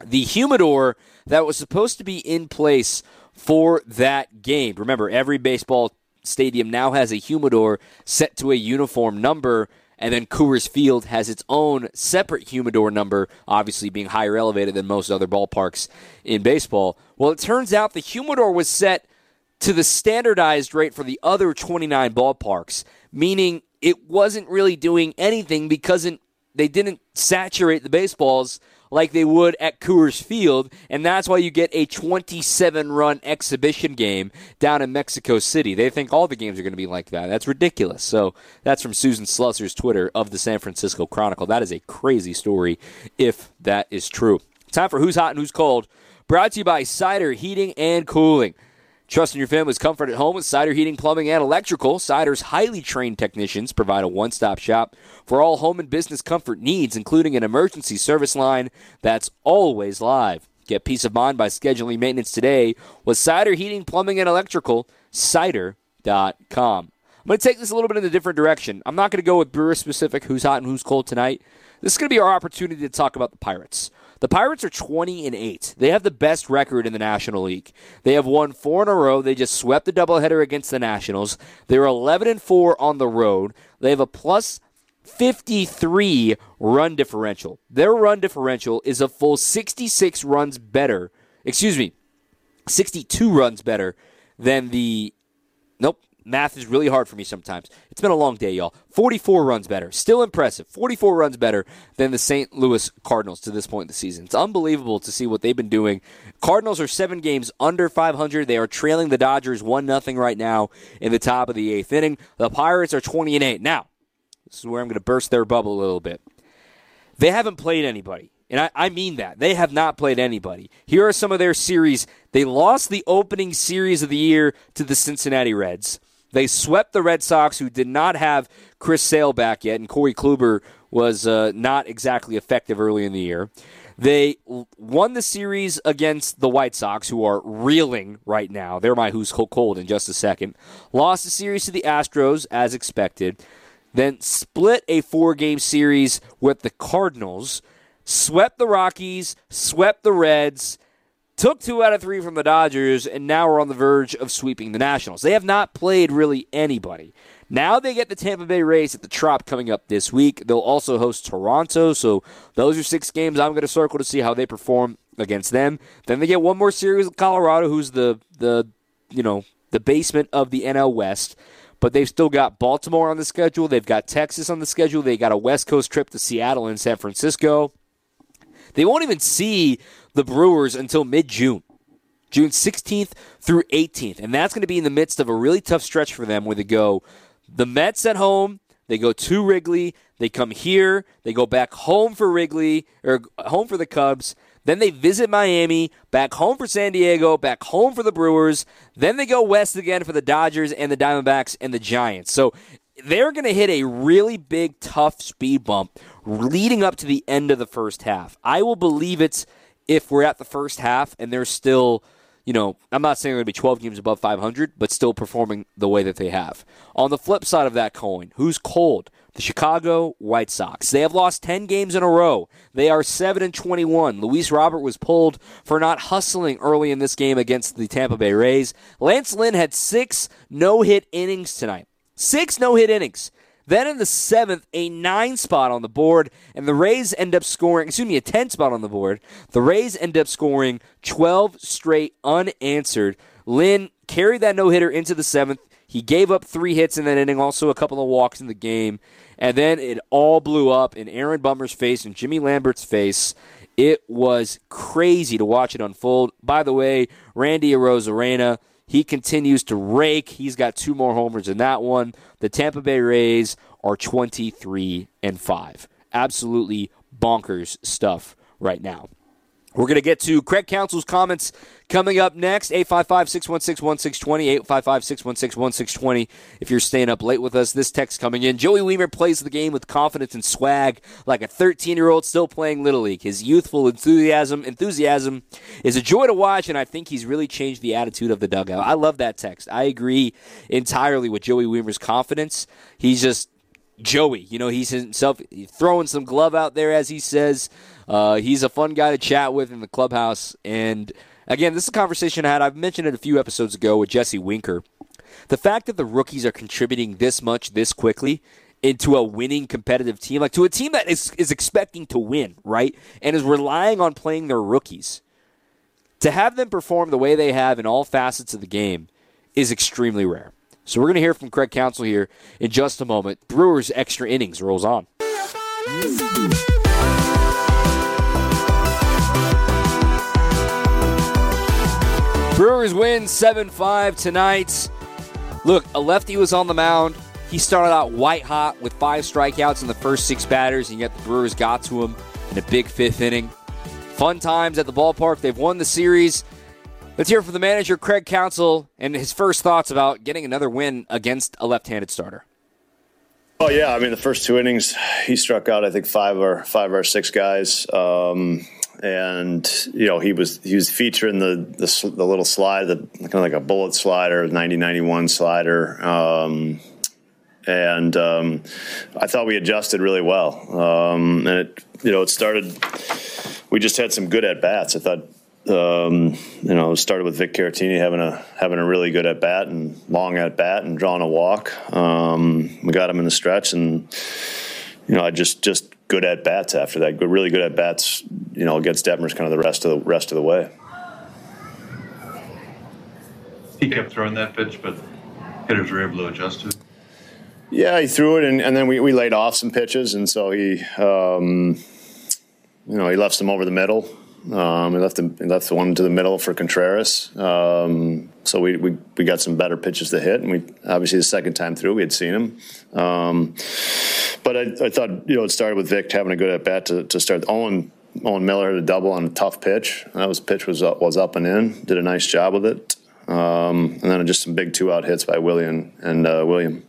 the humidor that was supposed to be in place for that game, remember, every baseball stadium now has a humidor set to a uniform number. And then Coors Field has its own separate humidor number, obviously being higher elevated than most other ballparks in baseball. Well, it turns out the humidor was set to the standardized rate for the other 29 ballparks, meaning it wasn't really doing anything because it, they didn't saturate the baseballs like they would at Coors Field, and that's why you get a 27 run exhibition game down in Mexico City. They think all the games are going to be like that. That's ridiculous. So that's from Susan Slusser's Twitter of the San Francisco Chronicle. That is a crazy story if that is true. Time for Who's Hot and Who's Cold. Brought to you by Cider Heating and Cooling. Trust in your family's comfort at home with Cider Heating, Plumbing, and Electrical. Cider's highly trained technicians provide a one stop shop for all home and business comfort needs, including an emergency service line that's always live. Get peace of mind by scheduling maintenance today with Cider Heating, Plumbing, and Electrical. Cider.com. I'm going to take this a little bit in a different direction. I'm not going to go with Brewer specific who's hot and who's cold tonight. This is going to be our opportunity to talk about the Pirates. The Pirates are 20 and 8. They have the best record in the National League. They have won 4 in a row. They just swept the doubleheader against the Nationals. They're 11 and 4 on the road. They have a plus 53 run differential. Their run differential is a full 66 runs better. Excuse me, 62 runs better than the Nope, Math is really hard for me sometimes. It's been a long day, y'all. 44 runs better. Still impressive. 44 runs better than the St. Louis Cardinals to this point in the season. It's unbelievable to see what they've been doing. Cardinals are seven games under 500. They are trailing the Dodgers 1 0 right now in the top of the eighth inning. The Pirates are 20 and 8. Now, this is where I'm going to burst their bubble a little bit. They haven't played anybody. And I, I, mean that. They have not played anybody. Here are some of their series. They lost the opening series of the year to the Cincinnati Reds. They swept the Red Sox, who did not have Chris Sale back yet, and Corey Kluber was uh, not exactly effective early in the year. They won the series against the White Sox, who are reeling right now. They're my who's cold in just a second. Lost the series to the Astros, as expected. Then split a four game series with the Cardinals. Swept the Rockies, swept the Reds, took two out of three from the Dodgers, and now we're on the verge of sweeping the Nationals. They have not played really anybody. Now they get the Tampa Bay Rays at the Trop coming up this week. They'll also host Toronto. So those are six games I'm going to circle to see how they perform against them. Then they get one more series with Colorado, who's the the you know the basement of the NL West. But they've still got Baltimore on the schedule. They've got Texas on the schedule. They got a West Coast trip to Seattle and San Francisco. They won't even see the Brewers until mid June. June 16th through 18th. And that's going to be in the midst of a really tough stretch for them where they go the Mets at home, they go to Wrigley, they come here, they go back home for Wrigley, or home for the Cubs. Then they visit Miami, back home for San Diego, back home for the Brewers. Then they go west again for the Dodgers and the Diamondbacks and the Giants. So they're going to hit a really big, tough speed bump leading up to the end of the first half. I will believe it if we're at the first half and they're still you know, I'm not saying they're going to be 12 games above 500, but still performing the way that they have. On the flip side of that coin, who's cold? The Chicago White Sox. They have lost 10 games in a row. They are 7 and 21. Luis Robert was pulled for not hustling early in this game against the Tampa Bay Rays. Lance Lynn had six no-hit innings tonight. Six no-hit innings. Then in the seventh, a nine spot on the board, and the Rays end up scoring, excuse me, a 10 spot on the board. The Rays end up scoring 12 straight unanswered. Lynn carried that no hitter into the seventh. He gave up three hits in that inning, also a couple of walks in the game. And then it all blew up in Aaron Bummer's face and Jimmy Lambert's face. It was crazy to watch it unfold. By the way, Randy Arozarena he continues to rake. He's got two more homers in that one. The Tampa Bay Rays are 23 and 5. Absolutely bonkers stuff right now. We're going to get to Craig Counsell's comments coming up next. 855 616 1620. 855 616 1620. If you're staying up late with us, this text coming in. Joey Wiemer plays the game with confidence and swag like a 13 year old still playing Little League. His youthful enthusiasm enthusiasm is a joy to watch, and I think he's really changed the attitude of the dugout. I love that text. I agree entirely with Joey Wiemer's confidence. He's just Joey. You know, he's himself throwing some glove out there, as he says. Uh, he's a fun guy to chat with in the clubhouse. And again, this is a conversation I had. I've mentioned it a few episodes ago with Jesse Winker. The fact that the rookies are contributing this much this quickly into a winning competitive team, like to a team that is, is expecting to win, right? And is relying on playing their rookies. To have them perform the way they have in all facets of the game is extremely rare. So we're going to hear from Craig Counsell here in just a moment. Brewers extra innings rolls on. Brewers win 7 5 tonight. Look, a lefty was on the mound. He started out white hot with five strikeouts in the first six batters, and yet the Brewers got to him in a big fifth inning. Fun times at the ballpark. They've won the series. Let's hear from the manager, Craig Counsell, and his first thoughts about getting another win against a left handed starter.
Oh yeah, I mean the first two innings, he struck out I think five or five or six guys. Um, and you know he was he was featuring the the, the little slide, the kind of like a bullet slider, 90-91 slider. Um, and um, I thought we adjusted really well. Um, and it, you know, it started. We just had some good at bats. I thought, um, you know, it started with Vic Caratini having a having a really good at bat and long at bat and drawing a walk. Um, we got him in the stretch, and you know, I just just good at bats after that. Good, really good at bats, you know, against Detmers kind of the rest of the rest of the way.
He kept throwing that pitch, but hitters were able to adjust to it.
Yeah, he threw it, and, and then we, we laid off some pitches, and so he, um, you know, he left some over the middle. Um, he left him, he left the one to the middle for Contreras. Um, so we, we we got some better pitches to hit, and we obviously the second time through we had seen him. Um, but I, I, thought you know it started with Vic having a good at bat to, to start. Owen Owen Miller had a double on a tough pitch. That was pitch was up, was up and in. Did a nice job with it. Um, and then just some big two out hits by William and uh, William.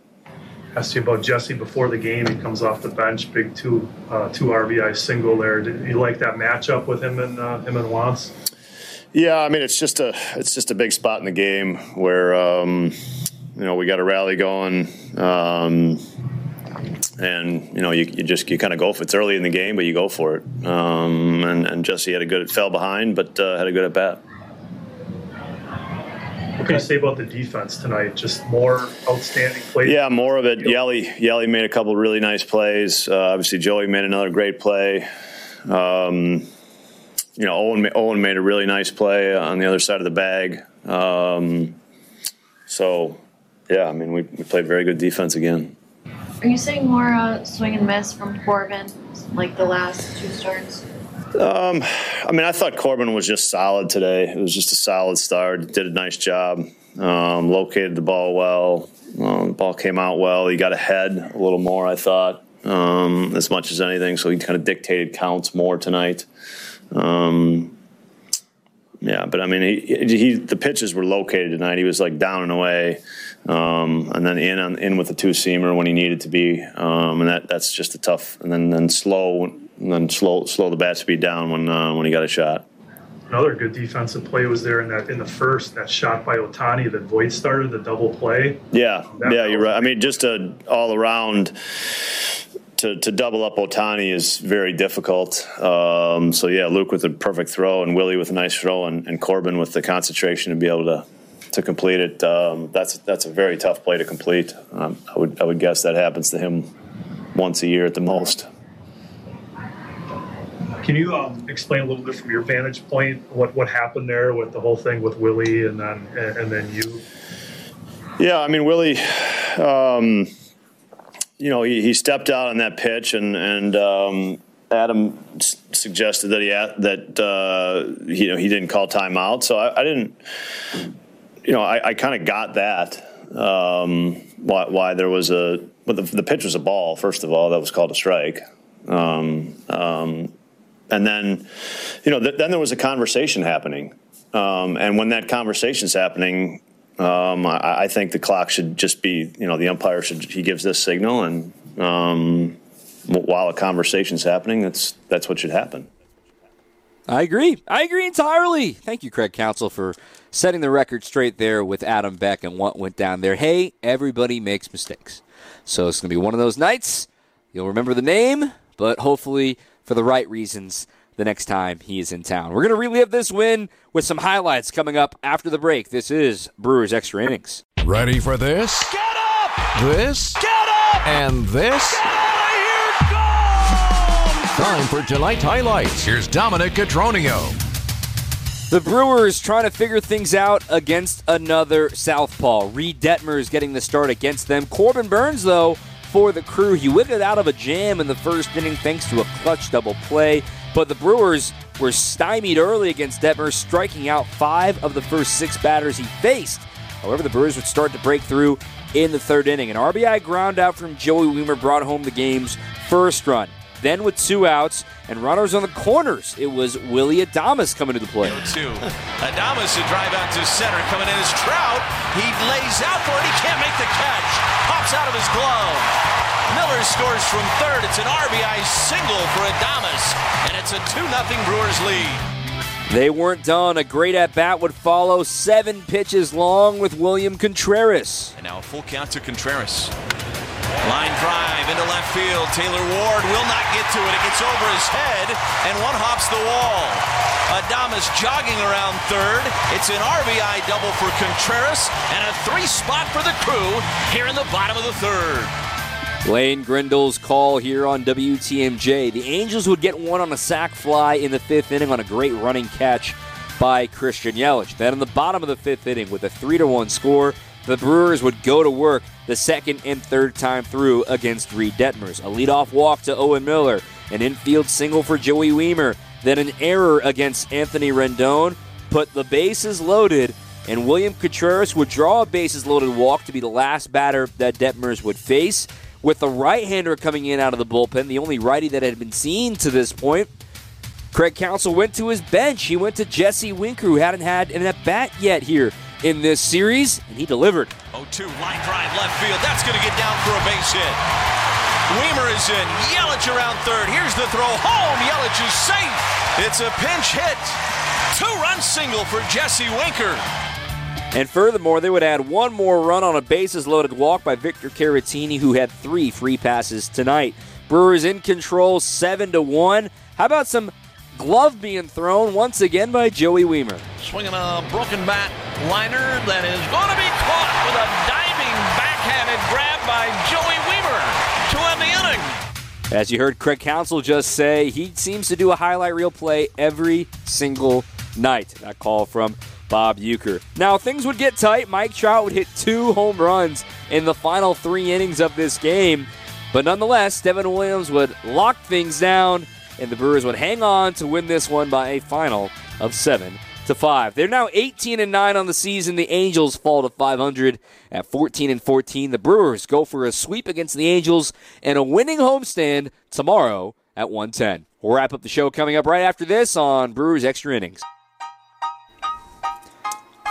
Asked you about Jesse before the game. He comes off the bench, big two uh, two RBI single there. Did you like that matchup with him and uh, him and Wantz?
Yeah, I mean it's just a it's just a big spot in the game where um, you know we got a rally going. Um, and you know you, you just you kind of go for it. It's early in the game, but you go for it. Um, and, and Jesse had a good fell behind, but uh, had a good at bat.
Can you say about the defense tonight? Just more outstanding plays.
Yeah, more of it. Yelly, Yelly made a couple really nice plays. Uh, obviously, Joey made another great play. Um, you know, Owen, Owen made a really nice play on the other side of the bag. Um, so, yeah, I mean, we, we played very good defense again.
Are you saying more uh, swing and miss from Corbin, like the last two starts?
Um, I mean, I thought Corbin was just solid today. It was just a solid start. Did a nice job. Um, located the ball well. Um, the ball came out well. He got ahead a little more, I thought, um, as much as anything. So he kind of dictated counts more tonight. Um, yeah, but I mean, he, he, the pitches were located tonight. He was like down and away, um, and then in on, in with the two seamer when he needed to be, and that that's just a tough. And then then slow, and then slow slow the bat speed down when uh, when he got a shot.
Another good defensive play was there in that in the first that shot by Ohtani that Voit started the double play.
Yeah, that yeah, you're right. I mean, just a all around to, to double up Ohtani is very difficult. Um, so yeah, Luke with a perfect throw and Willy with a nice throw and, and Corbin with the concentration to be able to to complete it. Um, that's that's a very tough play to complete. Um, I would I would guess that happens to him once a year at the most.
Can you um, explain a little bit from your vantage point what, what happened there with the whole thing with Willy and then and then you?
Yeah, I mean Willy um, you know, he, he stepped out on that pitch, and and um, Adam s- suggested that he that uh, you know he didn't call timeout. So I, I didn't, you know, I, I kind of got that um, why, why there was a well, the, the pitch was a ball. First of all, that was called a strike. Um, um, and then, you know, th- then there was a conversation happening. Um, and when that conversation's happening, um, I, I, think the clock should just be, you know, the umpire should he gives this signal, and um, while a conversation's happening, that's that's what should happen.
I agree. I agree entirely. Thank you, Craig Counsell, for setting the record straight there with Adam Beck and what went down there. Hey, everybody makes mistakes, so it's going to be one of those nights. You'll remember the name, but hopefully for the right reasons the next time he is in town. We're going to relive this win with some highlights coming up after the break. This is Brewers Extra Innings.
Ready for this?
Get up!
This?
Get up!
And this?
Get out of here! Gone!
Time for tonight's highlights. Here's Dominic Cotroneo.
The Brewers trying to figure things out against another Southpaw. Reid Detmer is getting the start against them. Corbin Burnes, though, for the crew. He wiggled out of a jam in the first inning thanks to a clutch double play. But the Brewers were stymied early against Detmer, striking out five of the first six batters he faced. However, the Brewers would start to break through in the third inning. An RBI ground out from Joey Wiemer brought home the game's first run. Then, with two outs and runners on the corners, it was Willy Adames coming to the plate.
Two. Adames a drive out to center. Coming in is Trout. He lays out for it. He can't make the catch. Pops out of his glove. Miller scores from third. It's an RBI single for Adames, and it's a 2 0 Brewers lead.
They weren't done. A great at bat would follow, seven pitches long with William Contreras.
And now a full count to Contreras. Line drive into left field. Taylor Ward will not get to it. It gets over his head, and one hops the wall. Adames jogging around third. It's an RBI double for Contreras and a three spot for the crew here in the bottom of the third.
Lane Grindle's call here on WTMJ. The Angels would get one on a sac fly in the fifth inning on a great running catch by Christian Yelich. Then in the bottom of the fifth inning with a 3 to 1 score, the Brewers would go to work the second and third time through against Reid Detmers. A leadoff walk to Owen Miller, an infield single for Joey Wiemer, then an error against Anthony Rendon, put the bases loaded, and William Contreras would draw a bases loaded walk to be the last batter that Detmers would face with the right hander coming in out of the bullpen, the only righty that had been seen to this point. Craig Counsell went to his bench. He went to Jesse Winker, who hadn't had an at bat yet here in this series, and he delivered.
0 2, line drive left field. That's going to get down for a base hit. Wiemer is in. Yelich around third. Here's the throw home. Yelich is safe. It's a pinch hit. Two run single for Jesse Winker.
And furthermore, they would add one more run on a bases loaded walk by Victor Caratini, who had three free passes tonight. Brewers in control, seven to one. How about some glove being thrown once again by Joey Wiemer.
Swinging a broken bat liner that is going to be caught with a diving backhanded grab by Joey Wiemer to end the inning.
As you heard Craig Counsell just say, he seems to do a highlight reel play every single night. That call from Bob Uecker. Now, things would get tight. Mike Trout would hit two home runs in the final three innings of this game. But nonetheless, Devin Williams would lock things down, and the Brewers would hang on to win this one by a final of seven to five. They're now 18 and nine on the season. The Angels fall to 500 at 14 and 14. The Brewers go for a sweep against the Angels and a winning homestand tomorrow at 110. We'll wrap up the show coming up right after this on Brewers Extra Innings.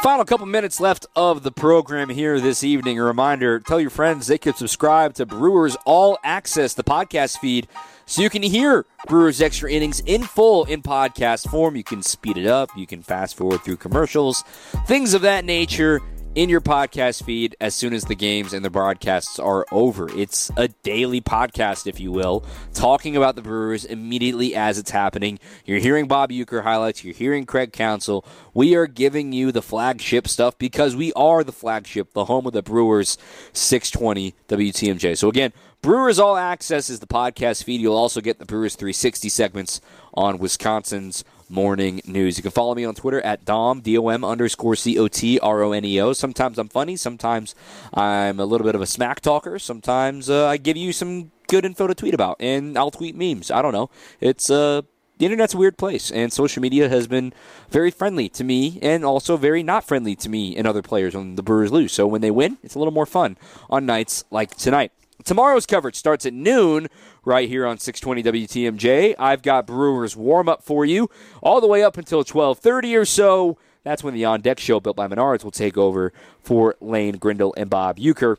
Final couple minutes left of the program here this evening. A reminder tell your friends they could subscribe to Brewers All Access, the podcast feed, so you can hear Brewers Extra Innings in full in podcast form. You can speed it up, you can fast forward through commercials, things of that nature in your podcast feed as soon as the games and the broadcasts are over. It's a daily podcast, if you will, talking about the Brewers immediately as it's happening. You're hearing Bob Uecker highlights, you're hearing Craig Counsell. We are giving you the flagship stuff because we are the flagship, the home of the Brewers 620 WTMJ. So again, Brewers All Access is the podcast feed. You'll also get the Brewers 360 segments on Wisconsin's morning news. You can follow me on Twitter at Dom, D-O-M underscore C-O-T-R-O-N-E-O. Sometimes I'm funny. Sometimes I'm a little bit of a smack talker. Sometimes uh, I give you some good info to tweet about, and I'll tweet memes. I don't know. It's uh, the internet's a weird place, and social media has been very friendly to me and also very not friendly to me and other players when the Brewers lose. So when they win, it's a little more fun on nights like tonight. Tomorrow's coverage starts at noon right here on 620 WTMJ. I've got Brewers warm up for you all the way up until 12:30 or so. That's when the on deck show built by Menards will take over for Lane Grindle and Bob Uecker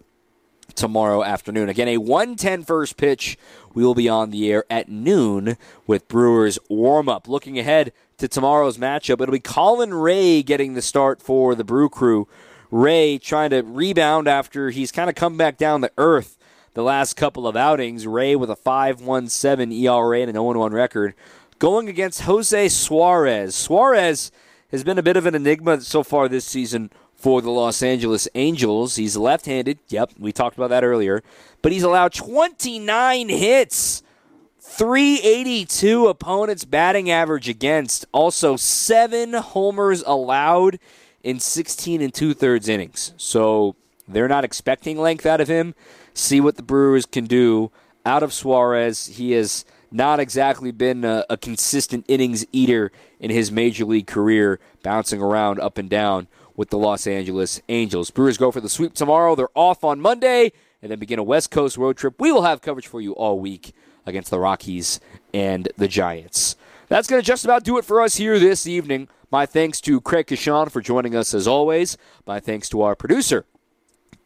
tomorrow afternoon. Again, a 110 first pitch. We will be on the air at noon with Brewers warm up. Looking ahead to tomorrow's matchup, it'll be Colin Rea getting the start for the Brew Crew. Rea trying to rebound after he's kind of come back down to earth the last couple of outings. Rea with a 5.17 ERA and an 0-1 record, going against Jose Suarez. Suarez has been a bit of an enigma so far this season for the Los Angeles Angels. He's left-handed. Yep, we talked about that earlier. But he's allowed 29 hits. 382 opponents batting average against. Also, seven homers allowed in 16 and two thirds innings. So they're not expecting length out of him. See what the Brewers can do out of Suarez. He has not exactly been a, a consistent innings eater in his major league career, bouncing around up and down with the Los Angeles Angels. Brewers go for the sweep tomorrow. They're off on Monday and then begin a West Coast road trip. We will have coverage for you all week against the Rockies and the Giants. That's going to just about do it for us here this evening. My thanks to Craig Coshun for joining us as always. My thanks to our producer,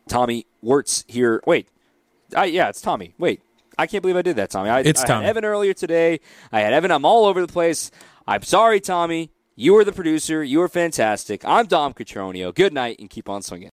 Tommy Wirtz here. Wait, I, yeah, it's Tommy. Wait, I can't believe I did that, Tommy. I,
It's
I
Tommy.
had Evan earlier today. I had Evan. I'm all over the place. I'm sorry, Tommy. You were the producer. You were fantastic. I'm Dom Cotroneo. Good night and keep on swinging.